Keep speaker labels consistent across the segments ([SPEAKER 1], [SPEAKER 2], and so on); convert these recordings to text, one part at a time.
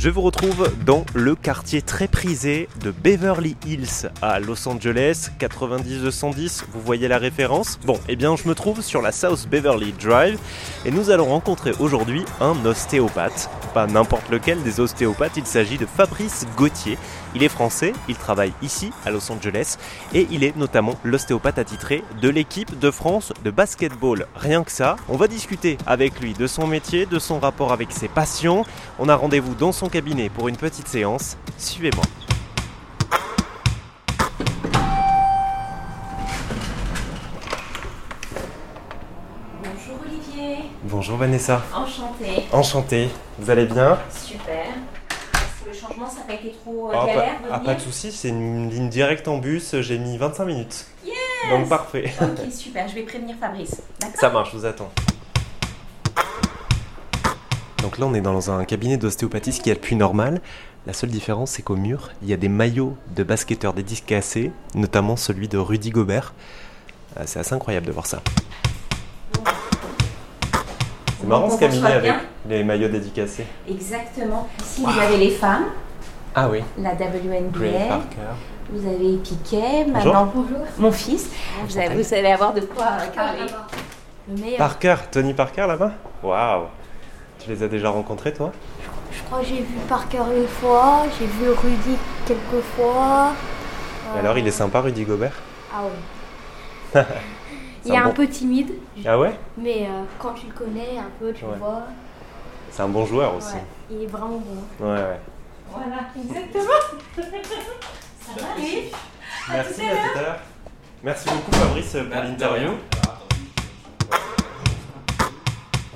[SPEAKER 1] Je vous retrouve dans le quartier très prisé de Beverly Hills à Los Angeles, 90-210, vous voyez la référence? Bon, eh bien je me trouve sur la South Beverly Drive et nous allons rencontrer aujourd'hui un ostéopathe. Pas n'importe lequel des ostéopathes, il s'agit de Fabrice Gauthier. Il est français, il travaille ici à Los Angeles et il est notamment l'ostéopathe attitré de l'équipe de France de basketball. Rien que ça, on va discuter avec lui de son métier, de son rapport avec ses patients. On a rendez-vous dans son cabinet pour une petite séance. Suivez-moi.
[SPEAKER 2] Bonjour Olivier,
[SPEAKER 1] Bonjour Vanessa.
[SPEAKER 2] enchanté.
[SPEAKER 1] Enchanté. Vous allez bien?
[SPEAKER 2] Super. Le changement, ça n'a pas été trop euh,
[SPEAKER 1] Ah,
[SPEAKER 2] galère
[SPEAKER 1] pas,
[SPEAKER 2] de
[SPEAKER 1] ah, pas de soucis, c'est une ligne directe en bus, j'ai mis 25 minutes. Donc parfait.
[SPEAKER 2] Ok, super, je vais prévenir Fabrice.
[SPEAKER 1] Ça marche, je vous attends. Donc là, on est dans un cabinet d'ostéopathie, ce qui est le plus normal. La seule différence, c'est qu'au mur, il y a des maillots de basketteurs dédicacés, notamment celui de Rudy Gobert. Euh, C'est assez incroyable de voir ça. C'est marrant ce cabinet avec les maillots dédicacés.
[SPEAKER 2] Exactement. Ici, vous avez les femmes,
[SPEAKER 1] Ah oui.
[SPEAKER 2] la WNBA, vous avez Piquet,
[SPEAKER 1] Bonjour.
[SPEAKER 2] maintenant mon fils. Vous, avez- vous allez avoir de quoi euh, parler. Le meilleur.
[SPEAKER 1] Parker, Tony Parker là-bas? Waouh Tu les as déjà rencontrés toi?
[SPEAKER 3] Je crois que j'ai vu Parker une fois, j'ai vu Rudy quelques fois.
[SPEAKER 1] Et Alors il est sympa Rudy Gobert?
[SPEAKER 3] Ah ouais. Il est
[SPEAKER 1] un
[SPEAKER 3] un
[SPEAKER 1] bon-
[SPEAKER 3] peu timide,
[SPEAKER 1] Ah ouais?
[SPEAKER 3] Mais euh, quand tu le connais un peu, tu
[SPEAKER 1] Ouais.
[SPEAKER 3] vois.
[SPEAKER 1] C'est un bon joueur aussi.
[SPEAKER 3] Ouais, il est vraiment bon.
[SPEAKER 1] Ouais, ouais.
[SPEAKER 2] Voilà, exactement. Ça va, oui
[SPEAKER 1] Merci, à tout à l'heure. Merci beaucoup Fabrice pour l'interview.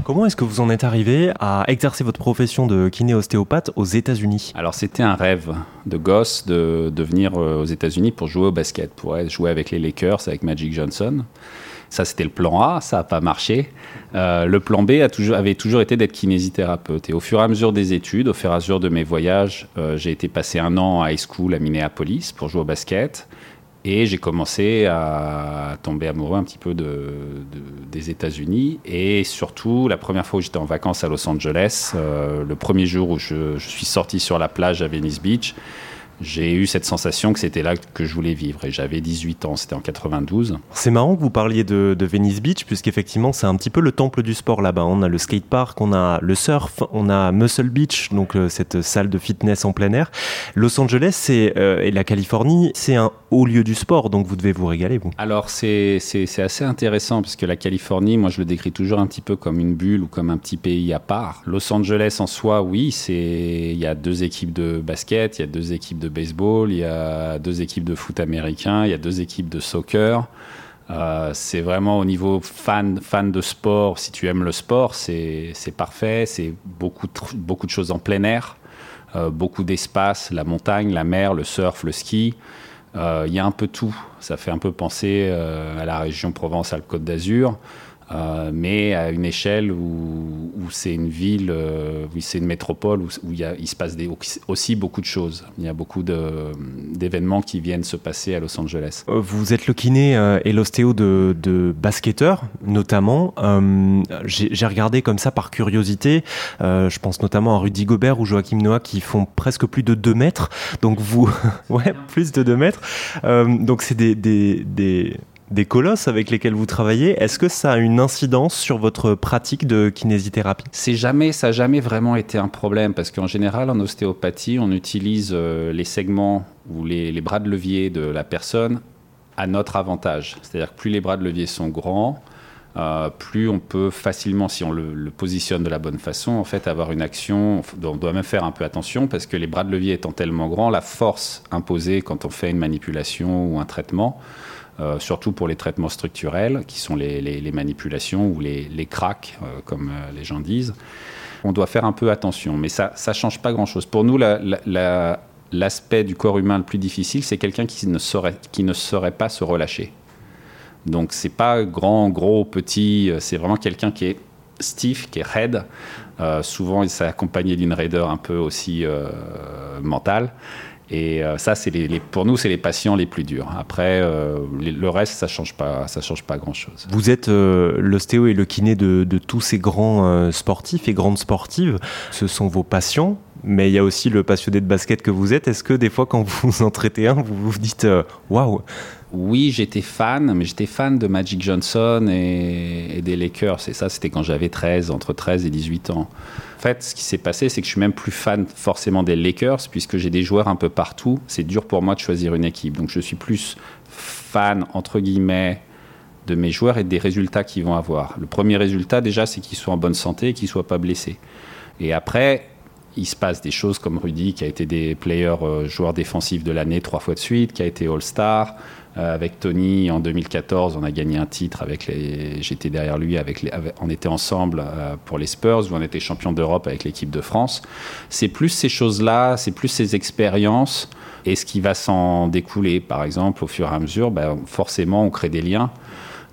[SPEAKER 1] Comment est-ce que vous en êtes arrivé à exercer votre profession de kiné-ostéopathe aux États-Unis?
[SPEAKER 4] Alors c'était un rêve de gosse de, de venir euh, aux États-Unis pour jouer au basket, pour jouer avec les Lakers, avec Magic Johnson. Ça c'était le plan A, ça n'a pas marché. Euh, le plan B avait toujours été d'être kinésithérapeute. Et au fur et à mesure des études, au fur et à mesure de mes voyages, euh, j'ai été passé un an à high school à Minneapolis pour jouer au basket. Et j'ai commencé à tomber amoureux un petit peu de, de- des États-Unis. Et surtout, la première fois où j'étais en vacances à Los Angeles, euh, le premier jour où je, je suis sorti sur la plage à Venice Beach, j'ai eu cette sensation que c'était là que je voulais vivre. Et j'avais 18 ans, c'était en 92.
[SPEAKER 1] C'est marrant que vous parliez de, de Venice Beach, puisqu'effectivement c'est un petit peu le temple du sport là-bas. On a le skatepark, on a le surf, on a Muscle Beach, donc euh, cette salle de fitness en plein air. Los Angeles euh, et la Californie, c'est un haut lieu du sport, donc vous devez vous régaler, vous.
[SPEAKER 4] Alors c'est assez intéressant parce que la Californie, moi je le décris toujours un petit peu comme une bulle ou comme un petit pays à part. Los Angeles en soi, oui, il y a deux équipes de basket, il y a deux équipes de baseball, il y a deux équipes de foot américain, il y a deux équipes de soccer. Euh, c'est vraiment au niveau fan, fan de sport. Si tu aimes le sport, c'est parfait. C'est beaucoup, beaucoup de choses en plein air, euh, beaucoup d'espace, la montagne, la mer, le surf, le ski. Euh, Il y a un peu tout. Ça fait un peu penser à la région Provence-Alpes-Côte d'Azur, euh, mais à une échelle où, c'est une ville, euh, où c'est une métropole, où, il, se passe aussi beaucoup de choses. Il y a beaucoup d'événements qui viennent se passer à Los Angeles.
[SPEAKER 1] Euh, Vous êtes le kiné et l'ostéo de, basketteurs, notamment. J'ai regardé comme ça par curiosité. Je pense notamment à Rudy Gobert ou Joachim Noah qui font presque plus de 2 mètres. Donc vous, ouais, plus de 2 mètres. Donc c'est des, des colosses avec lesquels vous travaillez. Est-ce que ça a une incidence sur votre pratique de kinésithérapie?
[SPEAKER 4] C'est jamais, ça n'a jamais vraiment été un problème parce qu'en général, en ostéopathie, on utilise euh, les segments ou les, les bras de levier de la personne à notre avantage. C'est-à-dire que plus les bras de levier sont grands, euh, plus on peut facilement, si on le, le positionne de la bonne façon, en fait, avoir une action. On doit même faire un peu attention parce que les bras de levier étant tellement grands, la force imposée quand on fait une manipulation ou un traitement, euh, surtout pour les traitements structurels, qui sont les, manipulations ou les, cracks, euh, comme euh, les gens disent, on doit faire un peu attention. Mais ça ne change pas grand-chose. Pour nous, la- la- la- l'aspect du corps humain le plus difficile, c'est quelqu'un qui ne, saurait, pas se relâcher. Donc c'est pas grand, gros, petit, c'est vraiment quelqu'un qui est stiff, qui est raide. Souvent, c'est accompagné d'une raideur un peu aussi mentale. Et euh, ça, c'est pour nous, c'est les patients les plus durs. Après, euh, le reste, ça change pas, ça change pas grand-chose.
[SPEAKER 1] Vous êtes euh, l'ostéo et le kiné de, tous ces grands sportifs et grandes sportives. Ce sont vos patients. Mais il y a aussi le passionné de basket que vous êtes. Est-ce que des fois, quand vous en traitez un, vous vous dites euh, waouh
[SPEAKER 4] Oui, j'étais fan, mais j'étais fan de Magic Johnson et, des Lakers. Et ça, c'était quand j'avais 13, entre 13 et 18 ans. En fait, ce qui s'est passé, c'est que je suis même plus fan forcément des Lakers, puisque j'ai des joueurs un peu partout. C'est dur pour moi de choisir une équipe. Donc je suis plus fan, entre guillemets, de mes joueurs et des résultats qu'ils vont avoir. Le premier résultat, déjà, c'est qu'ils soient en bonne santé et qu'ils ne soient pas blessés. Et après, il se passe des choses comme Rudy, qui a été des players euh, joueurs défensifs de l'année trois fois de suite, qui a été All-Star. Euh, avec Tony, en 2014, on a gagné un titre avec les. J'étais derrière lui, avec les, on était ensemble euh, pour les Spurs, où on était champion d'Europe avec l'équipe de France. C'est plus ces choses-là, c'est plus ces expériences et ce qui va s'en découler. Par exemple, au fur et à mesure, ben, forcément, on crée des liens.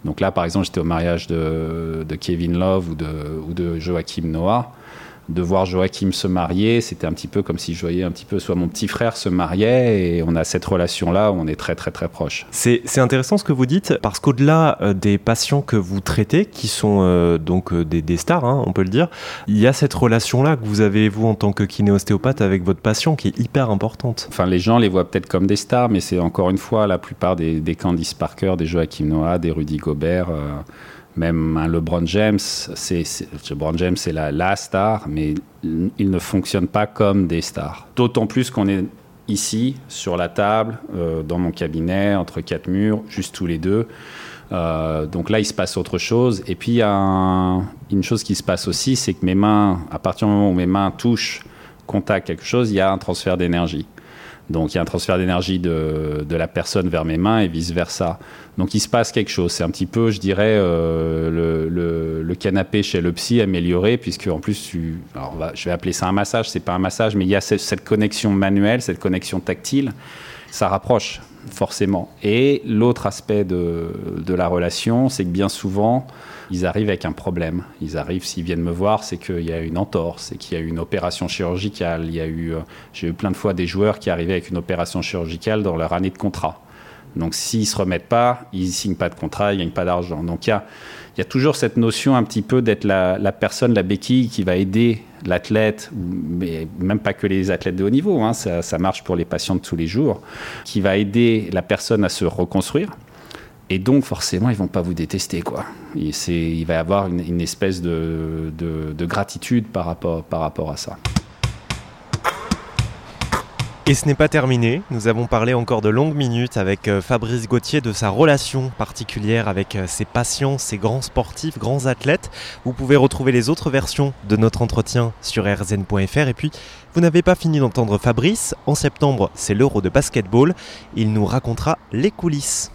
[SPEAKER 4] Donc là, par exemple, j'étais au mariage de, Kevin Love ou de, ou de Joachim Noah de voir Joachim se marier, c'était un petit peu comme si je voyais un petit peu soit mon petit frère se mariait et on a cette relation-là où on est très très très proche.
[SPEAKER 1] C'est intéressant ce que vous dites parce qu'au-delà euh, des patients que vous traitez, qui sont euh, donc euh, des, stars, hein, on peut le dire, il y a cette relation-là que vous avez vous en tant que kinéostéopathe avec votre patient qui est hyper importante.
[SPEAKER 4] Enfin, les gens les voient peut-être comme des stars, mais c'est encore une fois la plupart des, Candice Parker, des Joachim Noah, des Rudy Gobert même un LeBron James, c'est, LeBron James c'est la, star, mais il ne fonctionne pas comme des stars. D'autant plus qu'on est ici, sur la table, euh, dans mon cabinet, entre quatre murs, juste tous les deux. Euh, donc là, il se passe autre chose. Et puis, il y a une chose qui se passe aussi, c'est que mes mains, à partir du moment où mes mains touchent, contact quelque chose, il y a un transfert d'énergie. Donc il y a un transfert d'énergie de, la personne vers mes mains et vice-versa. Donc il se passe quelque chose. C'est un petit peu, je dirais, euh, le, canapé chez le psy amélioré, puisque en plus, tu, alors je vais appeler ça un massage, c'est pas un massage, mais il y a cette, connexion manuelle, cette connexion tactile, ça rapproche forcément. Et l'autre aspect de, de la relation, c'est que bien souvent, ils arrivent avec un problème. Ils arrivent, s'ils viennent me voir, c'est qu'il y a une entorse, c'est qu'il y a une opération chirurgicale. Il y a eu, euh, j'ai eu plein de fois des joueurs qui arrivaient avec une opération chirurgicale dans leur année de contrat. Donc s'ils ne se remettent pas, ils ne signent pas de contrat, ils ne gagnent pas d'argent. Donc il y a, y a, toujours cette notion un petit peu d'être la, la, personne, la béquille qui va aider l'athlète, mais même pas que les athlètes de haut niveau, hein, ça, marche pour les patients de tous les jours, qui va aider la personne à se reconstruire. Et donc, forcément, ils vont pas vous détester, quoi. il va y avoir une, espèce de, gratitude par rapport à ça.
[SPEAKER 1] Et ce n'est pas terminé, nous avons parlé encore de longues minutes avec euh, Fabrice Gauthier de sa relation particulière avec euh, ses patients, ses grands sportifs, grands athlètes. Vous pouvez retrouver les autres versions de notre entretien sur rzn.fr et puis vous n'avez pas fini d'entendre Fabrice, en septembre c'est l'Euro de basketball, il nous racontera les coulisses.